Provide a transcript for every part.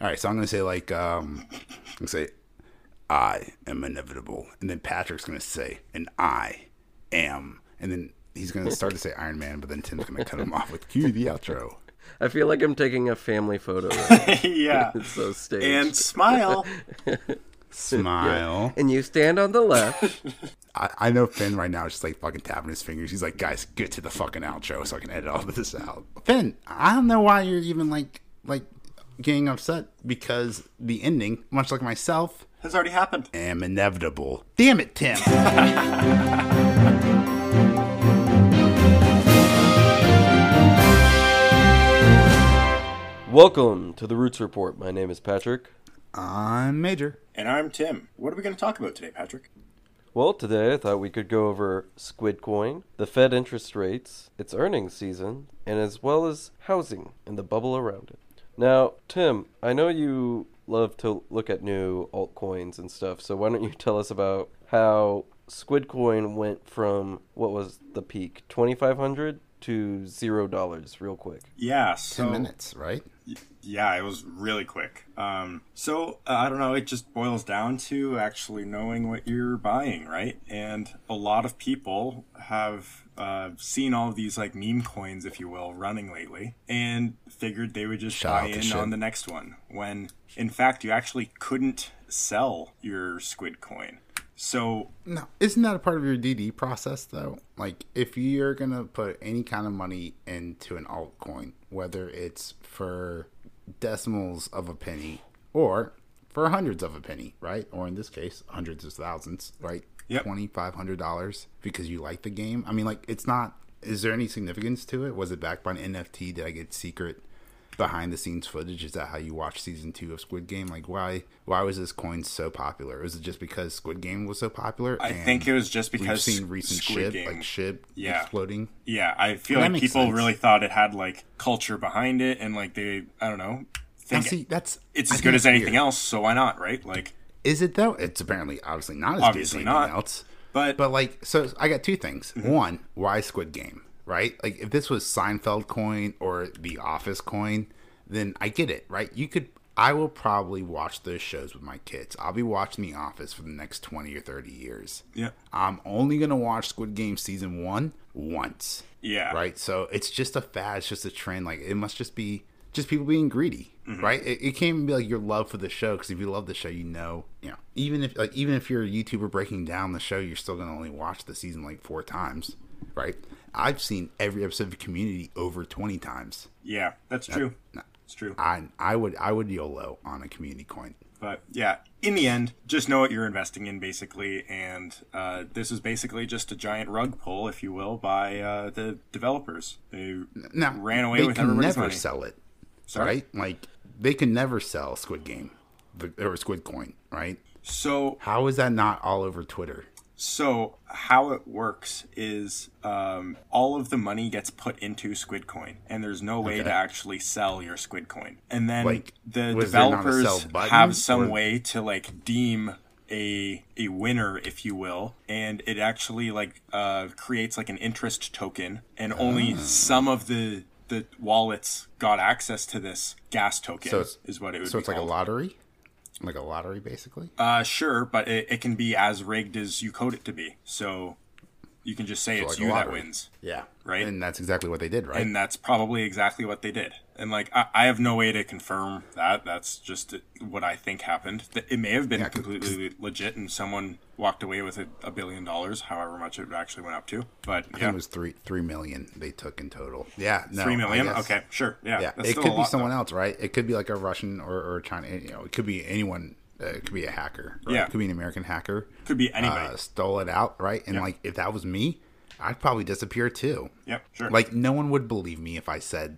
All right, so I'm gonna say like um, I'm gonna say I am inevitable, and then Patrick's gonna say, and I am, and then he's gonna start to say Iron Man, but then Tim's gonna cut him off with cue the outro. I feel like I'm taking a family photo. Right yeah. it's so staged. And smile. Smile. And you stand on the left. I, I know Finn right now is just like fucking tapping his fingers. He's like, guys, get to the fucking outro so I can edit all of this out. Finn, I don't know why you're even like like getting upset because the ending, much like myself, Has already happened. am inevitable. Damn it, Tim. Welcome to the Roots Report. My name is Patrick. I'm Major. And I'm Tim. What are we going to talk about today, Patrick? Well, today I thought we could go over Squid Coin, the Fed interest rates, its earnings season, and as well as housing and the bubble around it. Now, Tim, I know you love to look at new altcoins and stuff, so why don't you tell us about how Squid Coin went from what was the peak, 2500 to zero dollars, real quick. Yeah, Ten minutes, right? yeah, it was really quick. Um, so uh, I don't know. It just boils down to actually knowing what you're buying, right? And a lot of people have uh, seen all of these like meme coins, if you will, running lately, and figured they would just Shout buy in Shib. on the next one. When in fact, you actually couldn't sell your Squid coin. So No, isn't that a part of your DD process though? Like, if you're gonna put any kind of money into an altcoin, whether it's for decimals of a penny or for hundreds of a penny, right? Or in this case, hundreds of thousands, right? Yep. Twenty five hundred dollars because you like the game. I mean, like, it's not. Is there any significance to it? Was it backed by an NFT? Did I get secret behind the scenes footage? Is that how you watch season two of Squid Game? Like, why why was this coin so popular? Was it just because Squid Game was so popular? I think it was just because we've seen recent Squid shib Game. like shib Yeah. exploding. Yeah, I feel That like people sense. really thought it had like culture behind it, and like they, I don't know, Now, see, that's it's as think good as anything weird. else. So why not, right? Like, Is it though? It's apparently obviously not as Obviously good as anything not. else. but, Mm-hmm. But like, so I got two things. One, why Squid Game? Right? Like, if this was Seinfeld coin or The Office coin, then I get it. Right? You could. I will probably watch those shows with my kids. I'll be watching The Office for the next twenty or thirty years. yeah, I'm only gonna watch Squid Game season one once. yeah, right? So it's just a fad, it's just a trend. Like it must just be just people being greedy, mm-hmm. right? It, it can't even be like your love for the show because if you love the show, you know, you know, even if like even if you're a YouTuber breaking down the show, you're still gonna only watch the season like four times, right? I've seen every episode of Community over twenty times. yeah. That's true. no. It's true. I I would I would YOLO on a Community coin. But yeah, in the end, just know what you're investing in, basically. And uh, this is basically just a giant rug pull, if you will, by uh, the developers. They Now ran away they with can everybody's never money. sell it, Sorry? right? Like they can never sell Squid Game or Squid Coin, right? So How is that not all over Twitter? So how it works is um, all of the money gets put into Squid Coin, and there's no way Okay. to actually sell your Squid Coin. And then Like, the was there not a developers have some or- way to like deem a a winner, if you will, and it actually like uh, creates like an interest token, and only Ah. some of the the wallets got access to this gas token. So is what it would So it's like a lottery, like a lottery, basically. Uh, sure, but it, it can be as rigged as you code it to be. So you can just say it's like you that wins. Yeah, Right. And that's exactly what they did, right? And that's probably exactly what they did. And like, I, I have no way to confirm that. That's just what I think happened. It may have been 'cause- completely legit, and someone walked away with a, a billion dollars, however much it actually went up to. But I think yeah, it was three three million they took in total. Yeah, no, three million. Okay, sure. Yeah, Yeah, it could be lot, someone though. else, right? It could be like a Russian or, or China. You know, it could be anyone. Uh, it could be a hacker. Right? Yeah. it could be an American hacker. Could be anybody. Uh, stole it out, right? And Yeah. like, if that was me, I'd probably disappear too. yep, sure. Like, no one would believe me if I said,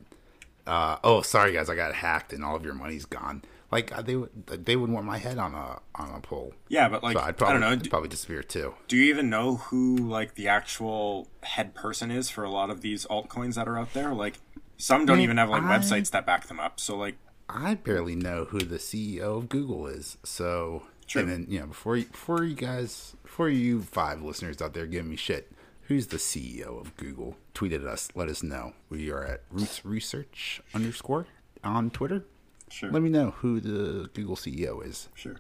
uh, "Oh, sorry guys, I got hacked and all of your money's gone." Like, uh, they would they would want my head on a on a pole. yeah, but like, So I'd I probably don't know. I'd probably disappear too. do you even know who like the actual head person is for a lot of these altcoins that are out there? Like, some don't Man, even have like I- websites that back them up. So like, I barely know who the CEO of Google is. So, True. and then you know, before you, before you guys, before you five listeners out there giving me shit, who's the CEO of Google? Tweet at us. Let us know. We are at Roots Research underscore on Twitter. Sure. let me know who the Google CEO is, Sure.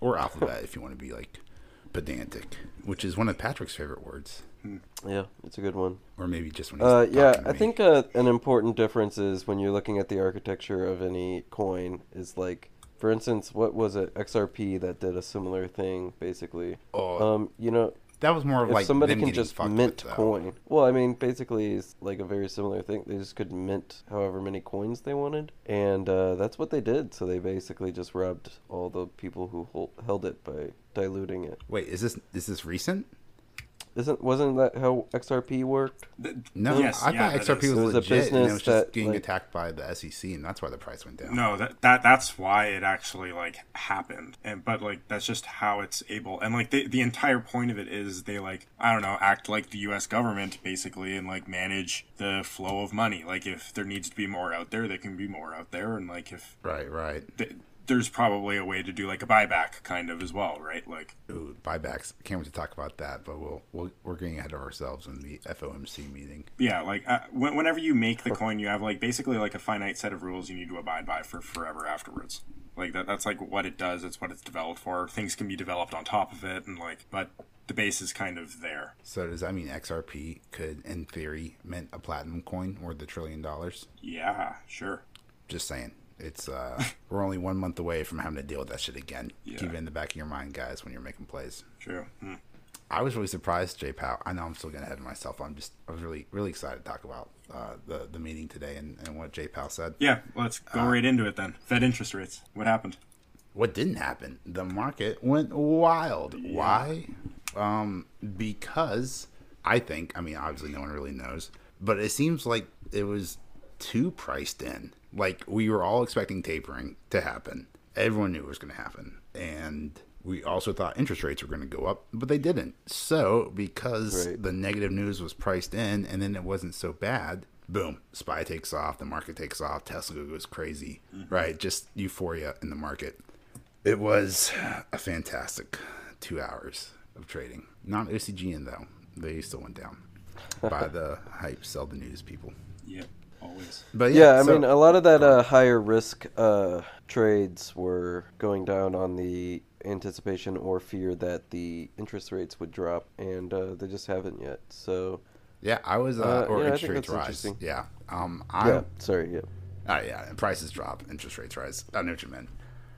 or Alphabet if you want to be like pedantic, which is one of Patrick's favorite words, Yeah, it's a good one. or maybe just when Uh, yeah, I think uh, an important difference is when you're looking at the architecture of any coin is like, for instance, what was it XRP that did a similar thing basically? Oh, Um, you know, that was more of if like somebody can just mint coin. Well, I mean, basically, it's like a very similar thing. They just could mint however many coins they wanted, and uh, that's what they did. So they basically just robbed all the people who hold, held it by diluting it. Wait, is this is this recent? Isn't wasn't that how XRP worked? No, yes, I yeah, thought XRP is. was It was a legit, and it was just that, getting like- attacked by the SEC, and that's why the price went down. No, that, that that's why it actually like happened, and but like that's just how it's able, and like the the entire point of it is they like I don't know act like the U.S. government basically, and like manage the flow of money. Like if there needs to be more out there, there can be more out there, and like if Right, right. th- there's probably a way to do like a buyback kind of as well, right? Like Ooh, buybacks. Can't wait to talk about that, but we'll, we'll we're getting ahead of ourselves in the FOMC meeting. yeah, like uh, when, whenever you make the coin, you have like basically like a finite set of rules you need to abide by for forever afterwards. Like that, that's like what it does. It's what it's developed for. Things can be developed on top of it, and like, but the base is kind of there. So does that mean XRP could, in theory, mint a platinum coin worth a trillion dollars? Yeah, sure. Just saying. It's uh, we're only one month away from having to deal with that shit again. Yeah. Keep it in the back of your mind, guys, when you're making plays. True. Hmm. I was really surprised, Jay Powell. I know I'm still getting ahead of myself. I'm just I was really really excited to talk about uh, the the meeting today and, and what Jay Powell said. Yeah, let's go right into it then. Fed interest rates. What happened? What didn't happen? The market went wild. Why? Um, because I think, I mean, obviously no one really knows, but it seems like it was too priced in. Like we were all expecting tapering to happen. Everyone knew it was going to happen. And we also thought interest rates were going to go up, but they didn't. So, because Right. the negative news was priced in and then it wasn't so bad, boom, SPY takes off, the market takes off, Tesla goes crazy, mm-hmm. right? Just euphoria in the market. It was a fantastic two hours of trading. Not OCGN though; they still went down by the hype, sell the news people. Yep, always. But Yeah, yeah, I so- mean, a lot of that uh, higher risk uh, trades were going down on the anticipation or fear that the interest rates would drop, and uh, they just haven't yet. So, yeah, I was uh, Uh, or yeah, I interest think rates rise. Yeah, um, I yeah, sorry, yeah. Uh, yeah, and prices drop, interest rates rise. I know what you meant.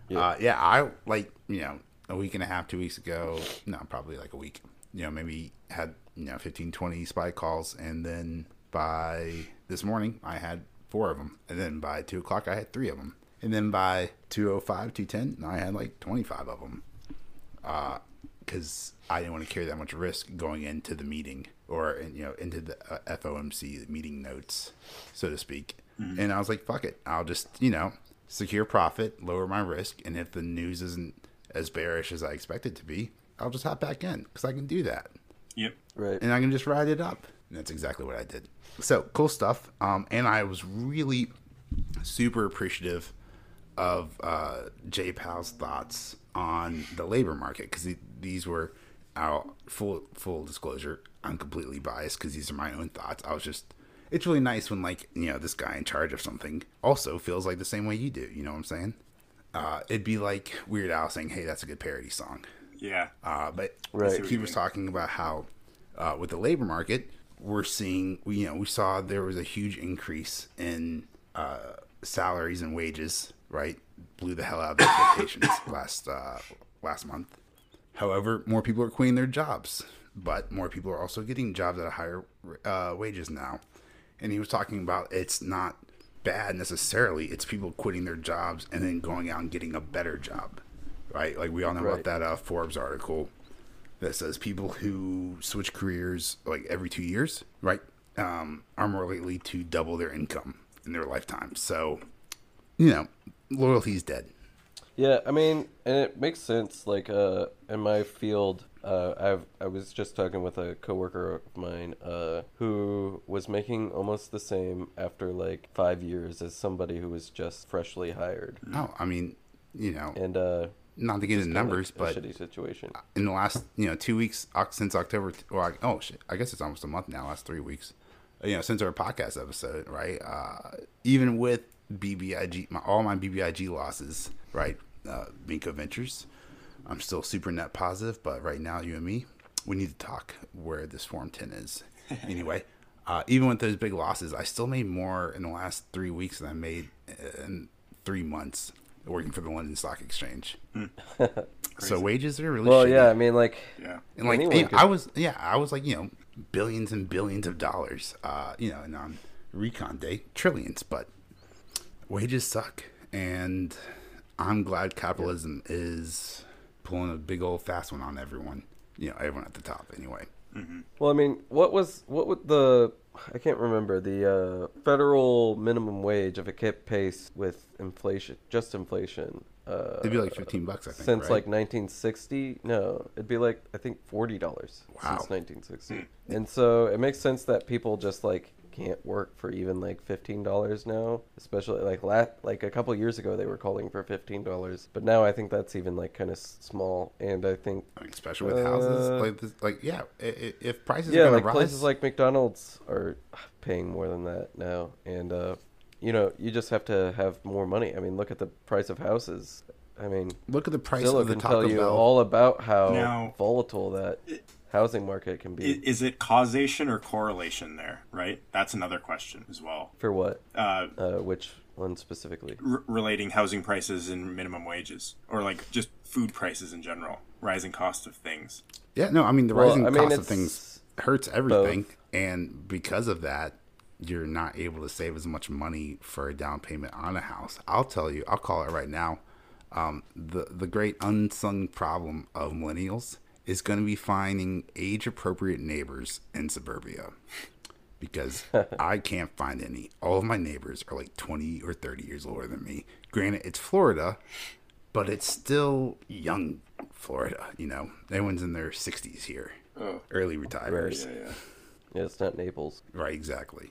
Yeah. Uh, yeah, I like you know a week and a half, two weeks ago. No, probably like a week. You know, maybe had you know 15, 20 spy calls, and then by this morning I had four of them, and then by two o'clock I had three of them, and then by 205, 210, I had like twenty five of them. Because I didn't want to carry that much risk going into the meeting or you know into the uh, FOMC meeting notes, so to speak. And I was like, "Fuck it, I'll just you know secure profit, lower my risk, and if the news isn't as bearish as I expect it to be, I'll just hop back in because I can do that, Yep. Right. and I can just ride it up." And that's exactly what I did. So cool stuff. Um, and I was really super appreciative of uh, Jay Powell's thoughts on the labor market because these were out full full disclosure. I'm completely biased because these are my own thoughts. I was just it's really nice when like you know this guy in charge of something also feels like the same way you do. You know what I'm saying? Uh, it'd be like Weird Al saying, "Hey, that's a good parody song." Yeah. Uh, but Right. he was talking about how uh, with the labor market, we're seeing, we, you know, we saw there was a huge increase in uh, salaries and wages, right? Blew the hell out of expectations last uh, last month. However, more people are quitting their jobs, but more people are also getting jobs at a higher uh, wages now. And he was talking about it's not bad necessarily; it's people quitting their jobs and then going out and getting a better job, right? Like we all know Right. about that uh, Forbes article that says people who switch careers like every two years, right, um, are more likely to double their income in their lifetime. So, you know, loyalty's dead. Yeah, I mean, and it makes sense. Like, uh, in my field, uh, I've I was just talking with a coworker of mine, uh, who was making almost the same after like five years as somebody who was just freshly hired, No, I mean, you know, and uh, not to get into like numbers, a but shitty situation. in the last you know two weeks since October, or I- oh shit, I guess it's almost a month now. Last three weeks, you know, since our podcast episode, right? Uh, even with BBIG, my, all my BBIG losses, right? Uh, Vinco Ventures. I'm still super net positive, but right now, you and me, we need to talk where this Form 10 is. anyway, uh, even with those big losses, I still made more in the last three weeks than I made in three months working for the London Stock Exchange. Hmm. so wages are really Well, shitty. yeah, I mean, like, Yeah. And like Anyone and could- I was, yeah, I was like, you know, billions and billions of dollars, uh, you know, and on um, recon day, trillions, but wages suck, and I'm glad capitalism is pulling a big old fast one on everyone, you know, everyone at the top, anyway. Mm-hmm. well, I mean, what was what would the I can't remember the uh, federal minimum wage if it kept pace with inflation, just inflation. Uh, It'd be like 15 bucks, I think. since right? like 1960 no it'd be like i think $40 Wow. since 1960 and so it makes sense that people just like can't work for even like $15 now especially like la- like a couple years ago they were calling for $15 but now i think that's even like kind of small and i think I mean, especially with houses, Uh, like, this, like yeah, i- i- if prices are yeah gonna like rise, places like mcdonald's are paying more than that now and uh you know you just have to have more money i mean look at the price of houses i mean look at the price Zillow of the can Taco tell you Bell. all about how Now- volatile that housing market can be. Is it causation or correlation there, right? That's another question as well. For what? Uh, Uh, which one specifically? r- relating housing prices and minimum wages, or like just food prices in general, rising cost of things. Yeah, no, I mean the Well, rising I mean, cost of things hurts everything, and because of that, you're not able to save as much money for a down payment on a house. I'll tell you, I'll call it right now. Um, the the great unsung problem of millennials is going to be finding age appropriate neighbors in suburbia. Because I can't find any. All of my neighbors are like 20 or 30 years older than me. Granted, it's Florida, but it's still young Florida. You know, everyone's in their 60s here, Oh, early retirers. yeah, yeah. Yeah, it's not Naples. Right, exactly.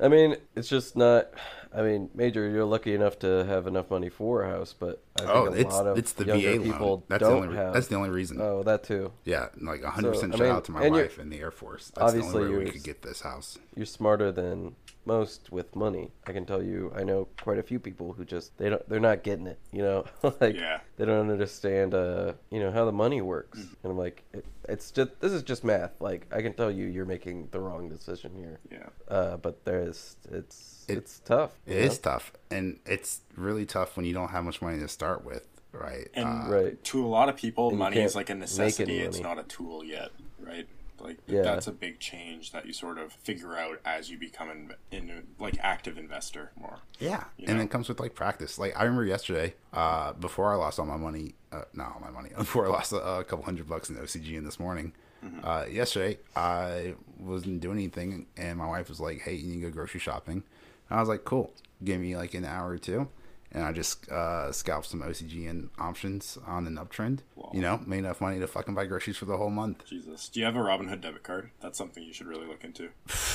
I mean, it's just not. I mean, Major, you're lucky enough to have enough money for a house, but I think Oh, a it's lot of it's the younger VA people loan. That's don't only. have. That's the only reason. Oh, that too. yeah, like 100 percent I shout mean, out to my and wife in the Air Force. That's the obviously only way we could get this house. You're smarter than most with money. I can tell you. I know quite a few people who just they don't. They're not getting it. You know, like Yeah. they don't understand. Uh, you know how the money works. Mm. And I'm like, it, it's just this is just math. Like I can tell you, you're making the wrong decision here. Yeah. Uh, but there's it's It- it's tough. It you is tough, and it's really tough when you don't have much money to start with, right? And Uh, Right. to a lot of people, And money is like a necessity. any It's not a tool yet, right? Like Yeah. that's a big change that you sort of figure out as you become an in, like active investor more. Yeah, You and know? it comes with like practice. Like I remember yesterday, uh, before I lost all my money, uh, not all my money, before I lost a, a couple hundred bucks in OCGN this morning. Mm-hmm. Uh, yesterday, I wasn't doing anything, and my wife was like, "Hey, you need to go grocery shopping." And I was like, "Cool, give me like an hour or two. And I just uh, scalped some OCGN options on an uptrend. Wow. You know, made enough money to fucking buy groceries for the whole month. Jesus, do you have a Robinhood debit card? That's something you should really look into.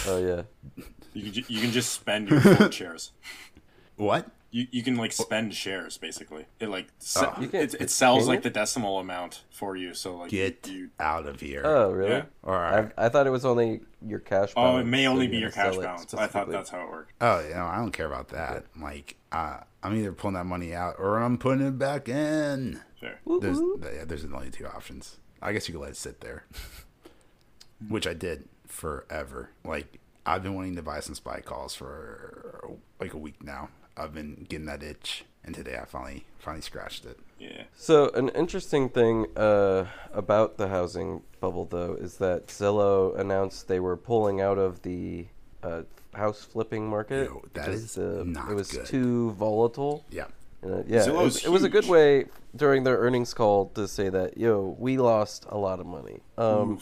Oh yeah. You can ju- you can just spend your shares. What? You, you can like spend shares basically. It like se- Oh. You can- it, it sells can like you? the decimal amount for you. So like Get you. out of here. Oh really? Yeah. All right. I, I thought it was only your cash. Oh, balance, it may only be your cash balance. I thought that's how it worked. Oh, you know, I don't care about that. Like, uh, I'm either pulling that money out or I'm putting it back in. Fair. There's, yeah, there's only two options. I guess you could let it sit there, which I did forever. Like, I've been wanting to buy some spy calls for like a week now. I've been getting that itch, and today I finally finally scratched it. Yeah. So an interesting thing uh, about the housing bubble, though, is that Zillow announced they were pulling out of the uh, house flipping market. Yo, that because not it was good. too volatile. Yeah, Uh, yeah, it Zillow's was, it was a good way during their earnings call to say that yo, we lost a lot of money. Um,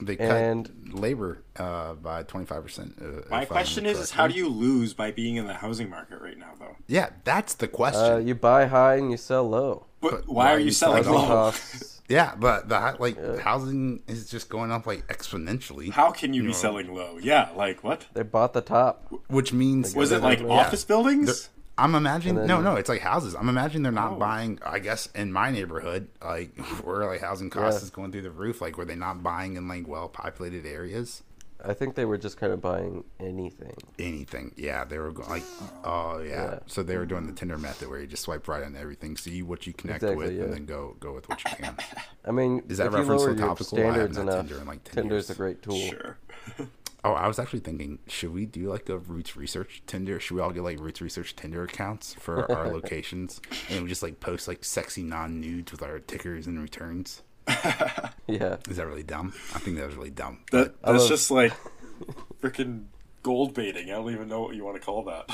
they cut And- labor uh, by 25 percent. Uh, My question is, is how do you lose by being in the housing market right now, though? Yeah, that's the question. uh, you buy high and you sell low. But, But why are you selling low? yeah, but the hi- like housing is just going up like exponentially. How can you be know. selling low? Yeah, like what? They bought the top. which means Was it like Yeah. office buildings? I'm imagining And no, no, it's like houses. I'm imagining they're not Oh. buying. I guess in my neighborhood, like where like housing costs Yeah. is going through the roof. Like were they not buying in like well populated areas? I think they were just kind of buying anything. anything. Yeah, they were going like, oh yeah. Yeah. So they were doing the Tinder method where you just swipe right on everything, see what you connect Exactly, with, yeah. and then go go with what you can. I mean, Is that if you reference lower to your topical? I haven't standards had enough, Tinder in, like, 10 Tinder's a great tool. Sure. Oh, I was actually thinking, should we do like a Roots Research Tinder? Should we all get like Roots Research Tinder accounts for our locations, and we just like post like sexy non nudes with our tickers and returns? Yeah. Is that really dumb? I think that was really dumb. That I that's love- just like freaking gold baiting. I don't even know what you want to call that.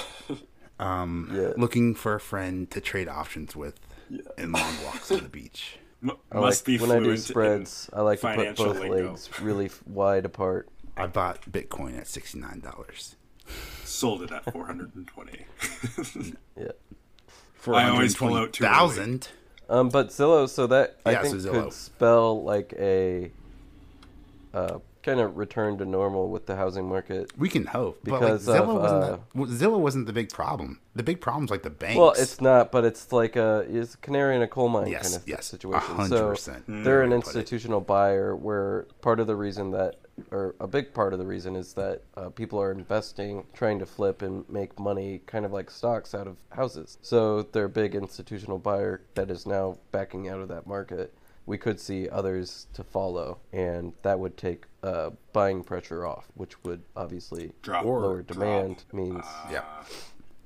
um, Yeah. looking for a friend to trade options with Yeah. in long walks on the beach. M- I must like, be when I do spreads, I like to put both lingo. legs really wide apart. I bought Bitcoin at sixty nine dollars. sold it at 420. Yeah. For I always pull out too early. thousand. Um, but Zillow, so that I Yeah, think Zillow. could spell like a uh, kind of return to normal with the housing market. We can hope, Because but like, of, Zillow wasn't uh, that, Zillow wasn't the big problem. The big problem's like the banks. Well, it's not, but it's like a it's a canary in a coal mine Yes, kind of yes, situation. 100%. So Mm. they're an Way to put it. institutional buyer where part of the reason that, or a big part of the reason is that uh, people are investing, trying to flip and make money, kind of like stocks out of houses. So they're a big institutional buyer that is now backing out of that market. We could see others to follow, and that would take uh, buying pressure off, which would obviously Drop. Or lower drop. demand means yeah.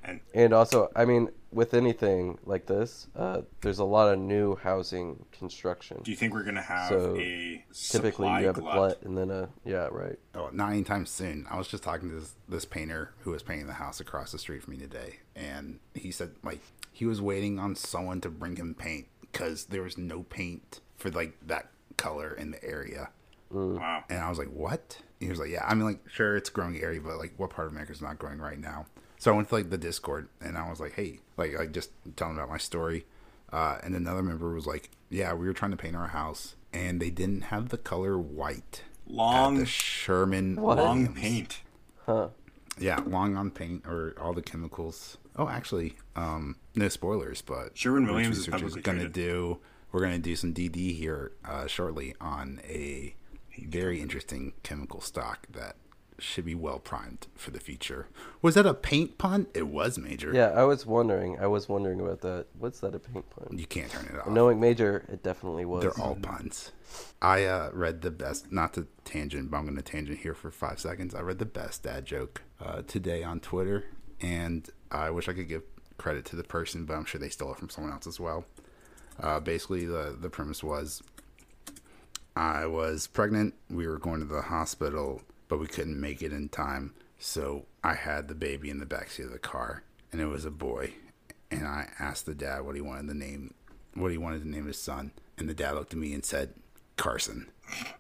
And and also, I mean, with anything like this, uh, there's a lot of new housing construction. do you think we're gonna have So, a Typically, you have a glut? glut and then a yeah, right. Oh, not anytime soon. I was just talking to this, this painter who was painting the house across the street from me today, and he said like he was waiting on someone to bring him paint because there was no paint for like that color in the area. Wow. And I was like, "What?" He was like, "Yeah, I mean, like, sure, it's a growing area, but like, what part of America is not growing right now?" So I went to like the Discord, and I was like, "Hey," like, I just telling about my story. Uh, and another member was like, "Yeah, we were trying to paint our house, and they didn't have the color white at Long, the Sherwin What? long paint. Huh. Yeah, long on paint or all the chemicals. Oh, actually, um, no spoilers, but Sherwin Roots Williams is Research gonna traded. do. We're gonna do some DD here uh, shortly on a very interesting chemical stock that should be well primed for the future. Was that a paint pun? It was major. Yeah, I was wondering. I was wondering about that. What's that a paint pun? you can't turn it off. Knowing Major, it definitely was. They're all puns. I uh, read the best, not to tangent, but I'm going to tangent here for five seconds. I read the best dad joke uh, today on Twitter, and I wish I could give credit to the person, but I'm sure they stole it from someone else as well. Uh, basically, the, the premise was I was pregnant. We were going to the hospital, but we couldn't make it in time. So I had the baby in the backseat of the car, and it was a boy. And I asked the dad what he wanted to name, what he wanted to name his son. And the dad looked at me and said, Carson.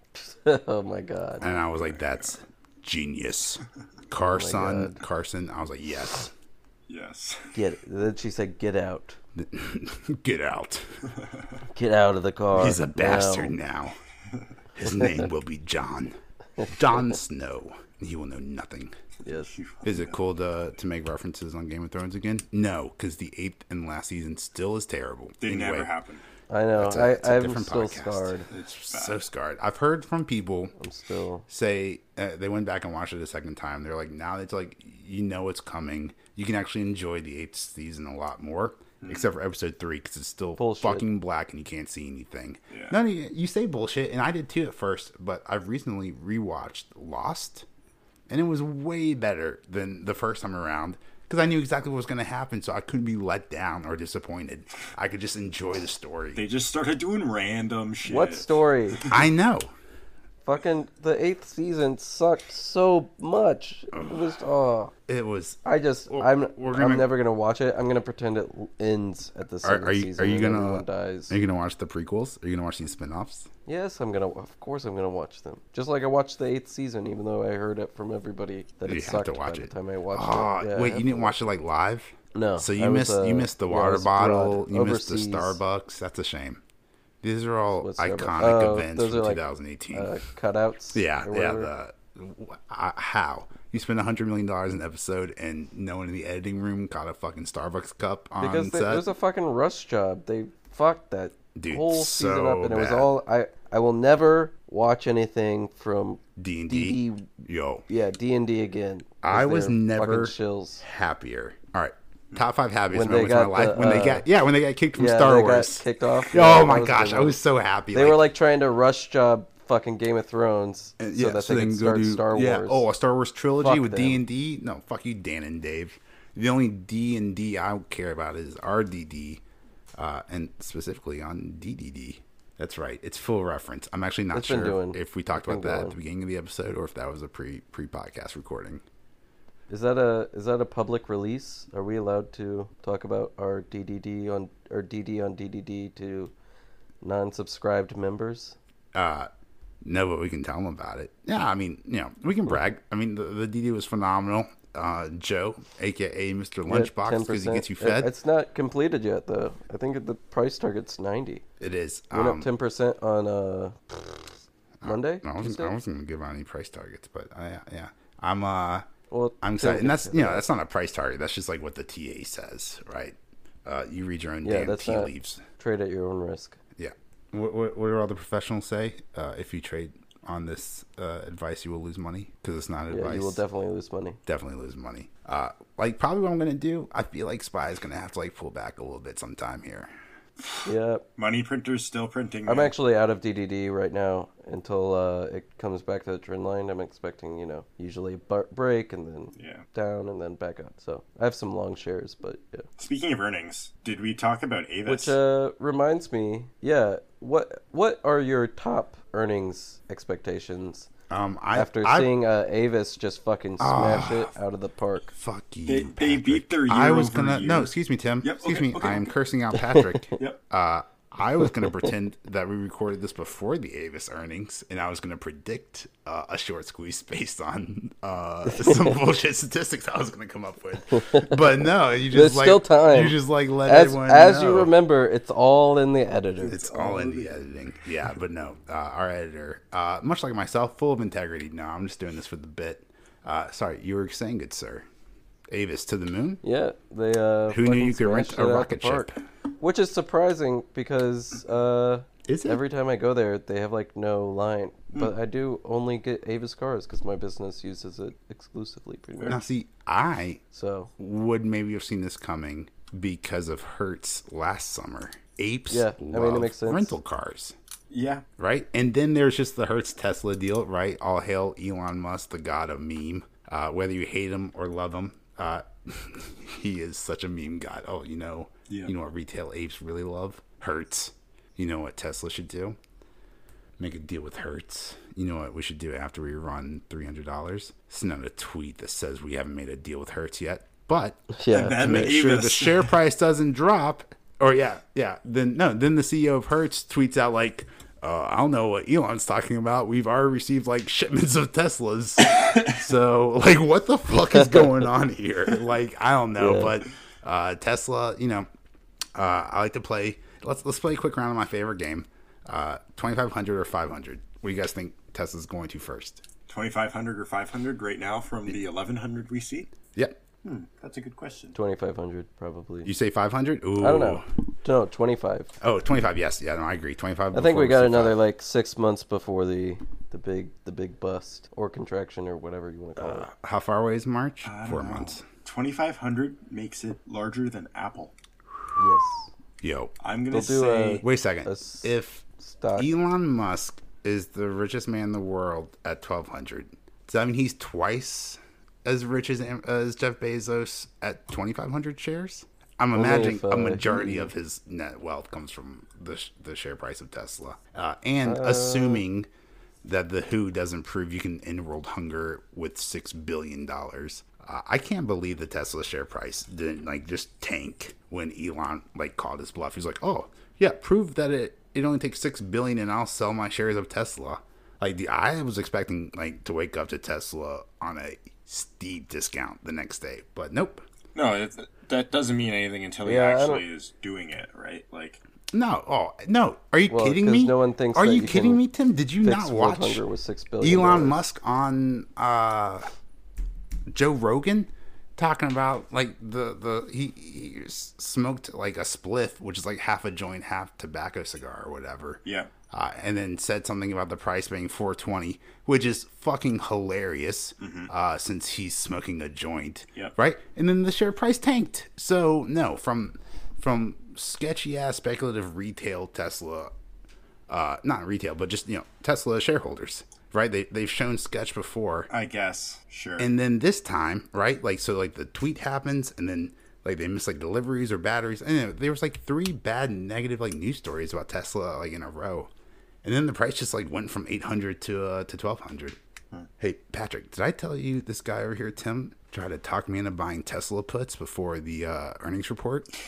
oh my god. And I was like, that's genius. Carson, oh Carson. I was like, yes. Yes. Get. Then she said, "Get out. Get out. Get out of the car." He's a now." bastard now. His name will be John. Jon Snow. He will know nothing. Yes. Is it cool to to make references on Game of Thrones again? No, because the eighth and last season still is terrible. They Anyway, never happen. I know. it's a- I, it's a I'm different still podcast. scarred. It's So scarred. I've heard from people I'm still. say uh, they went back and watched it a second time. They're like, now it's like you know it's coming. You can actually enjoy the eighth season a lot more, except for episode three because it's still Bullshit. fucking black and you can't see anything. Yeah. None of you, you say bullshit, and I did too at first, but I've recently rewatched Lost, and it was way better than the first time around. Because I knew exactly what was going to happen, so I couldn't be let down or disappointed. I could just enjoy the story. They just started doing random shit. What story? I know. Fucking the eighth season sucked so much. It was oh. It was. I just I'm we're gonna- I'm never gonna watch it. I'm gonna pretend it ends at the Are, are you season. are you gonna dies? are you gonna watch the prequels? Are you gonna watch these spin-offs? Yes, I'm gonna. Of course, I'm gonna watch them. Just like I watched the eighth season, even though I heard it from everybody that You it sucked to watch by it. the time I watched Oh, it. Yeah, wait, you didn't watch it like live? No. So you missed uh, you missed the water was bottle. You missed the. Starbucks. That's a shame. These are all What's Starbucks? iconic Oh, events from are like, 2018. Uh, cutouts. yeah, yeah. The uh, how you spend a hundred million dollars an episode and no one in the editing room got a fucking Starbucks cup on because they, set? was a fucking rush job. They fucked that Dude, whole season so up, and it was all I. I will never watch anything from D and D. Yo, Yeah, D and D again. I was never happier. All right, top five happiest When they moments of my life the, when they uh, got yeah when they got kicked from Yeah, Star they Wars. kicked off. oh Yeah, my gosh, I was so happy. They were like trying to rush job fucking Game of Thrones Uh, so that they could start Star yeah. Wars. Oh, a Star Wars trilogy Fuck with. D and D? No, fuck you, Dan and Dave. The only D and D I care about is RDD, uh, and specifically on DDD. That's right. It's full reference. I'm actually not It's sure if we talked about that at the beginning of the episode or if that was a pre pre podcast recording. Is that a is that a public release? Are we allowed to talk about our DDD on or DD on DDD to non-subscribed members? Uh, no, but we can tell them about it. Yeah, I mean, you know, we can brag. I mean, the, the DD was phenomenal. Uh, Joe, aka Mr. Lunchbox, because he gets you fed. It- It's not completed yet though. I think the price target's ninety. it is. Went Um, up ten percent on uh Monday. I wasn't, I wasn't gonna give out any price targets, but I, yeah, I'm uh, Well, I'm excited, and that's you know that's not a price target. That's just like what the TA says, right? Uh, you read your own Yeah, damn tea leaves. trade at your own risk. Yeah. What, what, what do all the professionals say? Uh, if you trade on this uh, advice, you will lose money because it's not Yeah, advice. you will definitely lose money. definitely lose money. Uh, like probably what I'm gonna do. I feel like Spy is gonna have to like pull back a little bit sometime here. Yeah, Money printer's still printing. I'm man. actually out of DDD right now until uh, it comes back to the trend line. I'm expecting, you know, usually a bar- break and then Yeah. down and then back up. So I have some long shares, but yeah. Speaking of earnings, did we talk about Avis? Which uh, reminds me, yeah, what what are your top earnings expectations Um, I after I, seeing uh, Avis just fucking smash Ah. it out of the park? fuck you. They- they Patrick. beat their I was gonna year-over-year. no. Excuse me, Tim. Yep, excuse okay, me. okay, I am cursing out Patrick. Yep. Uh, I was gonna pretend that we recorded this before the Avis earnings, and I was gonna predict uh, a short squeeze based on uh, some bullshit statistics I was gonna come up with. But no, you just There's like still time. you just like let As everyone as you remember, it's all in the editor. It's all in the editing. Yeah, but no, uh, our editor, uh, much like myself, full of integrity. No, I'm just doing this for the bit. Uh, sorry, you were saying good, sir. Avis to the moon. Yeah, they uh. Who knew you could rent a rocket ship? Park. Which is surprising because uh, Is it? every time I go there, they have like no line. Hmm. But I do only get Avis cars because my business uses it exclusively, pretty much. Now, see, I So would maybe have seen this coming because of Hertz last summer. Apes Yeah, I mean, it love makes sense. rental cars, yeah. right? And then there's just the Hertz Tesla deal, right? All hail Elon Musk, the god of meme. Uh, whether you hate him or love him, uh, he is such a meme god. Oh, you know, Yeah. you know what retail apes really love? Hertz. You know what Tesla should do? Make a deal with Hertz. You know what we should do after we run three hundred dollars? Send out a tweet that says we haven't made a deal with Hertz yet, but yeah, then to make sure the share price doesn't drop, or yeah, yeah, then no, then the CEO of Hertz tweets out like, uh, I don't know what Elon's talking about. We've already received like shipments of Teslas, so like, what the fuck is going on here? Like, I don't know, Yeah. but uh, Tesla, you know, uh, I like to play. Let's let's play a quick round of my favorite game, uh, twenty five hundred or five hundred. What do you guys think Tesla's going to first? 2500 or 500 right now from the 1100 we see? Yep, Hmm, that's a good question. twenty five hundred probably. you say five hundred? Ooh, I don't know. No, twenty five. Oh, 25, Yes, yeah, no, I agree. Twenty five. I think we got another like six months before the the big the big bust or contraction or whatever you want to call it. How far away is March? I don't Four know. months. 2500 makes it larger than Apple. Yes. Yo, I'm going to They'll do say a- wait a second. A s- If Stock. Elon Musk is the richest man in the world at twelve hundred, does that mean he's twice as rich as as Jeff Bezos at twenty five hundred shares? I'm imagining if, a uh, majority he- of his net wealth comes from the sh- the share price of Tesla, uh, and assuming that the WHO doesn't prove you can end world hunger with six billion dollars. Uh, I can't believe the Tesla share price didn't like just tank when Elon like called his bluff. He's like, "Oh yeah, prove that it it only takes six billion, and I'll sell my shares of Tesla." Like the I was expecting like to wake up to Tesla on a steep discount the next day, but nope. No, that doesn't mean anything until he Yeah, I actually is doing it, right? Like, No, oh no, are you Well, kidding 'cause me? no one thinks Are you you kidding me, Tim? Did you not watch hunger with six billion. Elon dollars. Musk on uh, Joe Rogan talking about like the the he, he smoked like a spliff, which is like half a joint, half tobacco cigar or whatever. Yeah. Uh, and then said something about the price being 420, which is fucking hilarious uh, since he's smoking a joint, Yep. right? And then the share price tanked. So no, from from sketchy ass speculative retail Tesla, uh, not retail, but just you know Tesla shareholders, right? They they've shown sketch before, I guess. Sure. and then this time, right? Like so, like the tweet happens, and then like they miss like deliveries or batteries, and there was like three bad negative like news stories about Tesla like in a row, and then the price just like went from eight hundred to uh, to twelve hundred. Hey Patrick, did I tell you this guy over here, Tim, tried to talk me into buying Tesla puts before the uh, earnings report?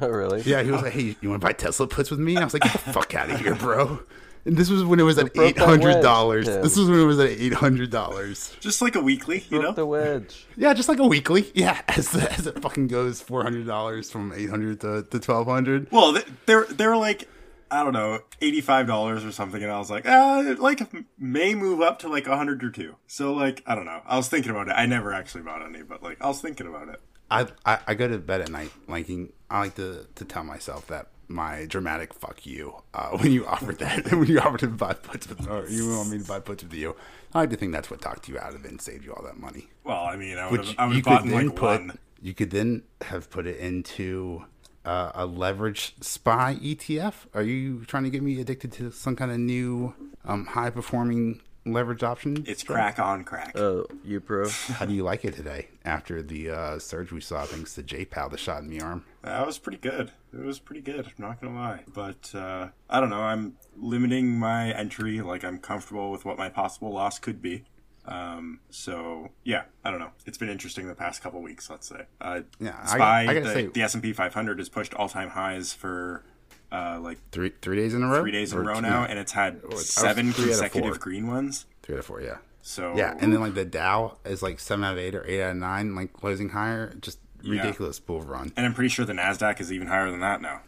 Oh, really? Yeah, he was like, "Hey, you want to buy Tesla puts with me?" And I was like, "Get the fuck out of here, bro!" And this was when it was at broke eight that hundred wedge, dollars. This was when it was at eight hundred dollars. Just like a weekly, you Broke know? the wedge. Yeah, just like a weekly. Yeah, as the, as it fucking goes, four hundred dollars from eight hundred to to twelve hundred. Well, they're they're like I don't know, eighty five dollars or something, and I was like, ah, it, like may move up to like a hundred or two. So like I don't know. I was thinking about it. I never actually bought any, but like I was thinking about it. I, I I go to bed at night liking. I like to to tell myself that my dramatic fuck you uh, when you offered that when you offered to buy puts with or you want me to buy puts with you. I like to think that's what talked you out of it and saved you all that money. Well, I mean, I would Which I would you have bought could then like put. one. You could then have put it into uh, a leverage spy ETF. Are you trying to get me addicted to some kind of new um, high performing leverage option? It's crack on crack. Oh, you pro. How do you like it today after the uh, surge we saw thanks to Jay Powell, the shot in the arm? That was pretty good. It was pretty good. I'm not gonna lie, but uh, I don't know. I'm limiting my entry. Like I'm comfortable with what my possible loss could be. Um, so yeah, I don't know. It's been interesting the past couple weeks. Let's say. Uh, Yeah, I Spy, I gotta the, say- the S and P 500 has pushed all time highs for uh, like Three three days in a row. three days in Or a row two- now, and it's had seven out of consecutive green ones. Three out of four, yeah. So Yeah, and then like the Dow is like seven out of eight or eight out of nine, like closing higher. Just Yeah. ridiculous bull run. and I'm pretty sure the Nasdaq is even higher than that now.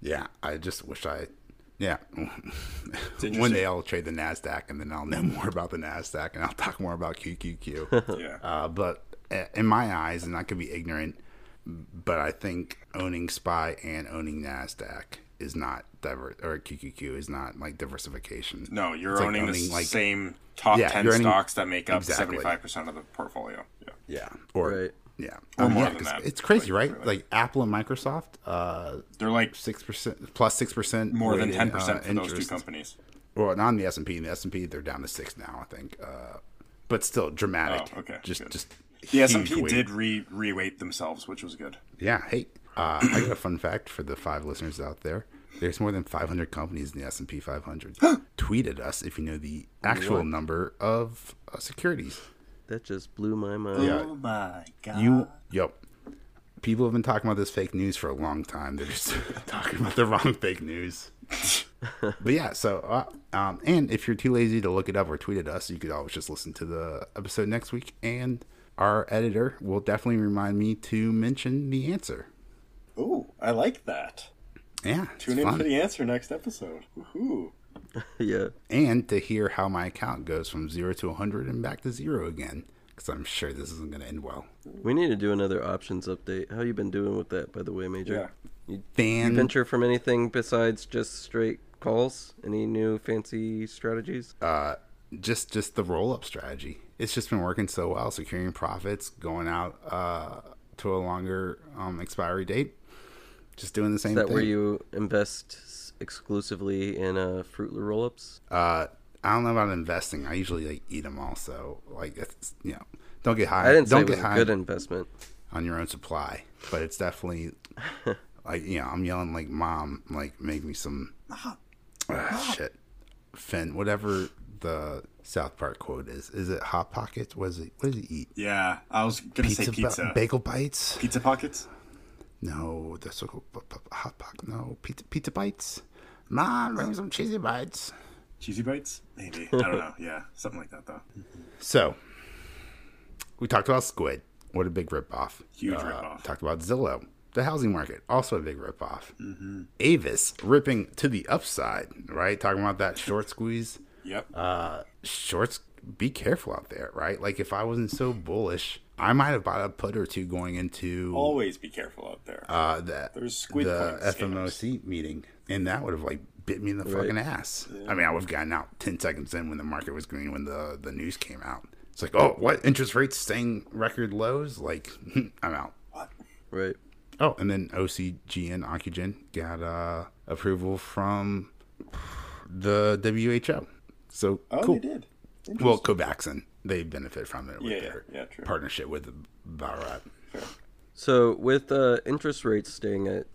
Yeah, I just wish I. Yeah, interesting. one day I'll trade the Nasdaq, and then I'll know more about the Nasdaq, and I'll talk more about QQQ. Yeah. uh, but uh, in my eyes, and I could be ignorant, but I think owning Spy and owning Nasdaq is not diver or QQQ is not like diversification. No, you're It's like owning, the like- same top Yeah, 10 you're owning- stocks that make up Exactly. 75% of the portfolio. Yeah. Yeah, or Right. Yeah, Or Um, more yeah, than that. It's crazy, Like, right? really. Like Apple and Microsoft, uh, They're like six percent plus six percent more than 10% uh, for those two companies. Well, not in the S and P. In the S and P, they're down to six now, I think. Uh, but still dramatic. Oh, okay, Just good. just The S&P did re reweight themselves, which was good. Yeah. Hey, uh, I got a fun fact for the five listeners out there. There's more than 500 companies in the S and P 500. Tweeted us if you know the actual number of uh, securities. That just blew my mind. Yeah. Oh my god. You, yep. People have been talking about this fake news for a long time. They're just talking about the wrong fake news. but yeah, so uh, um, and if you're too lazy to look it up or tweet at us, you could always just listen to the episode next week, and our editor will definitely remind me to mention the answer. Ooh, I like that. Yeah, Tune in fun. for the answer next episode. Woohoo. yeah. and to hear how my account goes from zero to 100 and back to zero again, because I'm sure this isn't going to end well. We need to do another options update. How you been doing with that, by the way, Major? You, you Fan, venture from anything besides just straight calls? Any new fancy strategies? uh, just just the roll up strategy. It's just been working so well, securing profits, going out uh, to a longer um, expiry date, just doing the same Is that thing. where you invest exclusively in uh, Fruit roll-ups? uh, I don't know about investing. I usually like eat them all. So like, it's, you know, don't get high. I didn't don't it was get a high good investment. on your own supply, but it's definitely like you know I'm yelling like mom, like make me some Ah, shit, Finn, whatever the South Park quote is. Is it hot pockets? What is it? What does he eat? Yeah, I was gonna say ba- pizza. bagel bites? pizza pockets. No, that's so called hot pocket. No, pizza pizza bites. Mom, bring me some cheesy bites. Cheesy bites? Maybe. I don't know. Yeah, something like that though. So, we talked about Squid. What a big ripoff. Huge Uh, ripoff. Talked about Zillow. The housing market, also a big ripoff. Mm-hmm. Avis ripping to the upside, right? Talking about that short squeeze. Yep. Uh, shorts, be careful out there, right? Like if I wasn't so bullish I might have bought a put or two going into Always be careful out there. uh, the There's squid the coin FMOC meeting, and that would have like bit me in the Right. fucking ass. I mean, I would have gotten out ten seconds in when the market was green when the the news came out. It's like, oh, what interest rates staying record lows? Like, I'm out. what? Right. Oh, and then OCGN and Ocugen got uh, approval from the WHO. So Oh, cool. they did. Well, Covaxin, they benefit from it with Yeah, their yeah, true. partnership with Barat. So with uh, interest rates staying at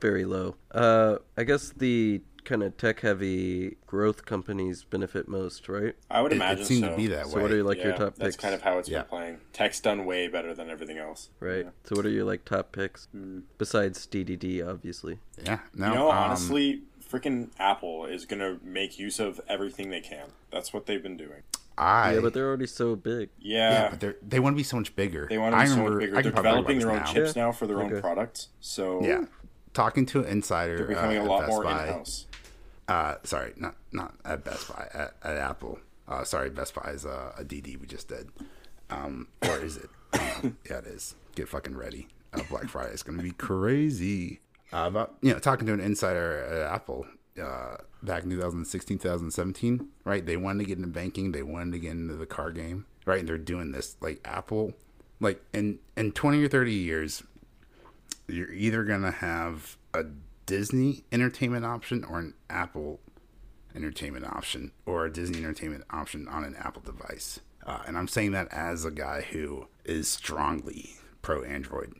very low, uh, I guess the kind of tech-heavy growth companies benefit most, right? I would It, imagine it seemed so. to be that way. So way. what are like your Yeah, top that's picks? kind of how it's Yeah. been playing. Tech's done way better than everything else. right. Yeah. So what are your like top picks Hmm. besides DDD, obviously? yeah. No, You know, um, honestly, freaking Apple is gonna make use of everything they can. That's what they've been doing. I yeah, but they're already so big. Yeah, yeah, but they're, they want to be so much bigger. they want to I be so remember, much bigger. They're can probably talk developing their own about this chips Yeah. now for their Okay. own products. So Yeah, talking to an insider, they're becoming uh, a lot Best more Buy, in-house. Uh, sorry, not not at Best Buy, at, at Apple. Uh, sorry, Best Buy is uh, a DD we just did. Um, or is it? Um, yeah, it is. Get fucking ready. Uh, Black Friday is going to be crazy. Uh, about you know, talking to an insider at Apple uh, back in 2016, 2017, right? They wanted to get into banking. They wanted to get into the car game, right? And they're doing this like Apple, like in in 20 or 30 years, you're either gonna have a Disney entertainment option or an Apple entertainment option or a Disney entertainment option on an Apple device. Uh, and I'm saying that as a guy who is strongly pro Android.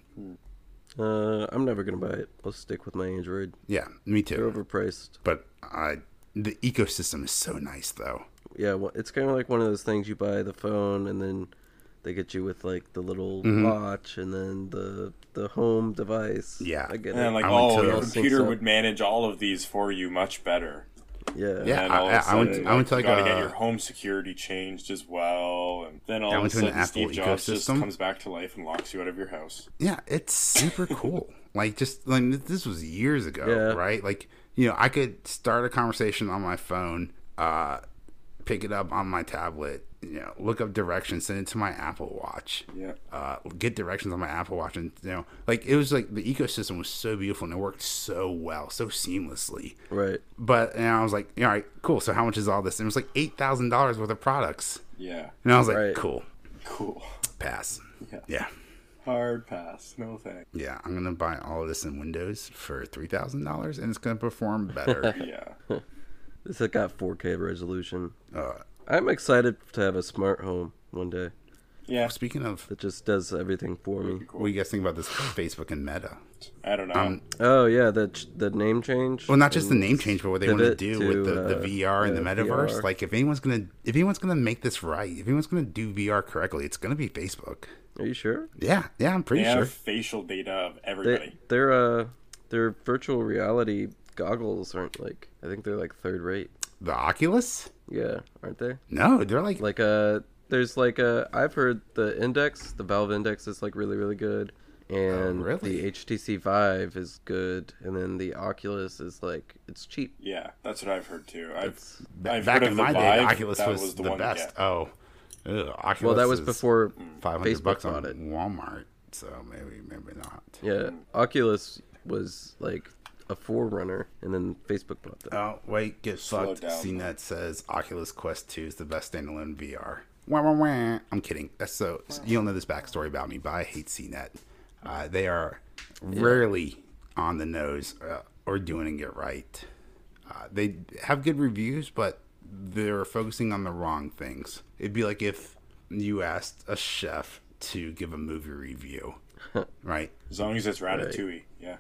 Uh, I'm never gonna buy it. I'll stick with my Android. Yeah, me They're too. overpriced. But I, the ecosystem is so nice though. Yeah, well, it's kind of like one of those things you buy the phone and then they get you with like the little Mm-hmm. watch and then the the home device. Yeah. I get And then it. like, I oh, your computer would manage all of these for you much better. yeah. Yeah, And then all I- of a I went- sudden, I went to, you like, gotta a- get your home security changed as well, and then all I of a went to an sudden Steve Apple Jobs just ecosystem. comes back to life and locks you out of your house. Yeah, it's super cool. like just like this was years ago, Yeah. right? Like you know, I could start a conversation on my phone, uh, pick it up on my tablet, you know, look up directions, send it to my Apple Watch. Yeah. Uh, get directions on my Apple Watch, and you know, like it was like the ecosystem was so beautiful and it worked so well, so seamlessly. Right. But and I was like, all right, cool. So how much is all this? And it was like eight thousand dollars worth of products, Yeah. and I was like, cool, Cool. pass. Yeah. Yeah. Hard pass. No thanks. Yeah, I'm gonna buy all of this in Windows for three thousand dollars, and it's gonna perform better. Yeah. This has got 4K resolution. uh, I'm excited to have a smart home one day Yeah. speaking of, It just does everything for me. what do you guys think about this Facebook and Meta? I don't know. Um, Oh yeah, the ch- the name change. Well, not just the and- name change, but what they want to pivot do to, with the, uh, the VR and the yeah, metaverse. VR. Like, if anyone's gonna if anyone's gonna make this right, if anyone's gonna do VR correctly, it's gonna be Facebook. Are you sure? Yeah, yeah, I'm they pretty have sure. facial data of everybody. they're uh their virtual reality goggles aren't like I think they're like third rate. The Oculus? Yeah, aren't they? No, they're like, Like uh there's like a I've heard the Index, the Valve Index is like really really good. And Oh, really? the HTC Vive is good, and then the Oculus is like it's cheap. yeah, that's what I've heard too. I've, It's, I've back heard in the my day, Vive, the Oculus was, was the the, one best. get. Oh, Ugh, Oculus well, that was is before 500 Facebook bucks on bought it. Walmart, so maybe maybe not. Yeah, Oculus was like a forerunner, and then Facebook bought them. Oh, wait, get Slow fucked. down. CNET says Oculus Quest 2 is the best standalone VR. Wah, wah, wah. I'm kidding. That's so you don't know this backstory about me, but I hate CNET. Uh, they are rarely on the nose uh, or doing it right. Uh, they have good reviews, but they're focusing on the wrong things. It'd be like if you asked a chef to give a movie review, right? as long as it's Ratatouille. Yeah.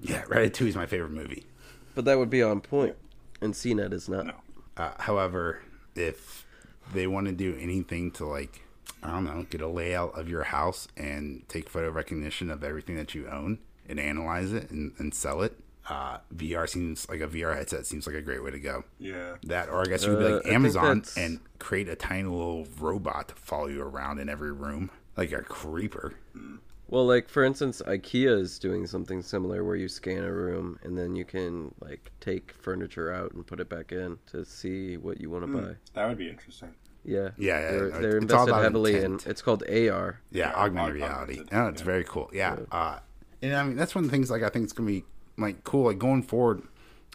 Yeah, Ratatouille is my favorite movie. But that would be on point, and CNET is not. No. Uh, however, if they want to do anything to like, I don't know, get a layout of your house and take photo recognition of everything that you own and analyze it and, and sell it, uh, VR seems like a VR headset seems like a great way to go. Yeah. That, or I guess you could be Uh, like I think Amazon and create a tiny little robot to follow you around in every room, like a creeper. Well, like for instance, IKEA is doing something similar where you scan a room and then you can like take furniture out and put it back in to see what you want to buy. That would be interesting. Yeah, Yeah, yeah, they're, they're it's all invested heavily intent. in. It's called AR. Yeah, Yeah, augmented reality. augmented, Yeah, it's yeah. very cool. Yeah. Uh, and I mean that's one of the things like I think it's gonna be like cool. Like going forward,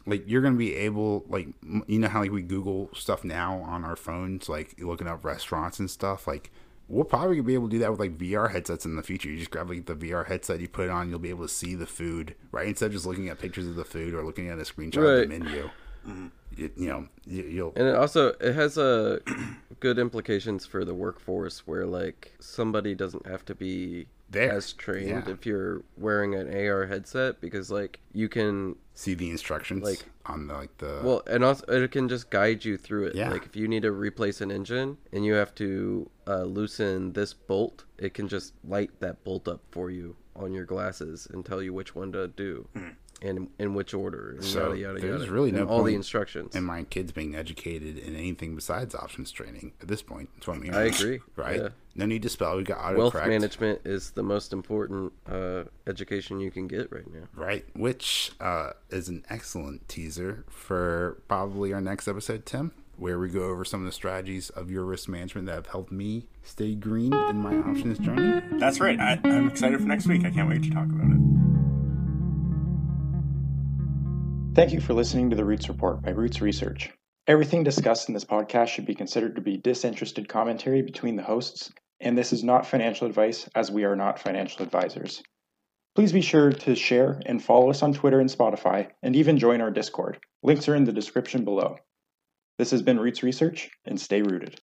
like you're gonna be able like you know how like we Google stuff now on our phones, like looking up restaurants and stuff. Like we'll probably be able to do that with like VR headsets in the future. You just grab like the VR headset, you put it on, you'll be able to see the food right instead of just looking at pictures of the food or looking at a screenshot Right. of the menu. Mm-hmm. You, you know, you, you'll And it also it has uh, a good implications for the workforce where like somebody doesn't have to be There, as trained yeah. if you're wearing an AR headset because like you can see the instructions Like- on the like the well and also it can just guide you through it. Yeah. Like if you need to replace an engine and you have to uh, loosen this bolt, it can just light that bolt up for you on your glasses and tell you which one to do. And in which order, So, yada yada there's yada. really no all the instructions. and my kids being educated in anything besides options training at this point. That's what I'm hearing. I agree, Right? yeah. No need to spell. We got autocorrect. Wealth management is the most important uh, education you can get right now. Right. Which uh, is an excellent teaser for probably our next episode, Tim, where we go over some of the strategies of your risk management that have helped me stay green in my options journey. That's right. I, I'm excited for next week. I can't wait to talk about it. Thank you for listening to the Roots Report by Roots Research. Everything discussed in this podcast should be considered to be disinterested commentary between the hosts, and this is not financial advice as we are not financial advisors. Please be sure to share and follow us on Twitter and Spotify, and even join our Discord. Links are in the description below. This has been Roots Research, and stay rooted.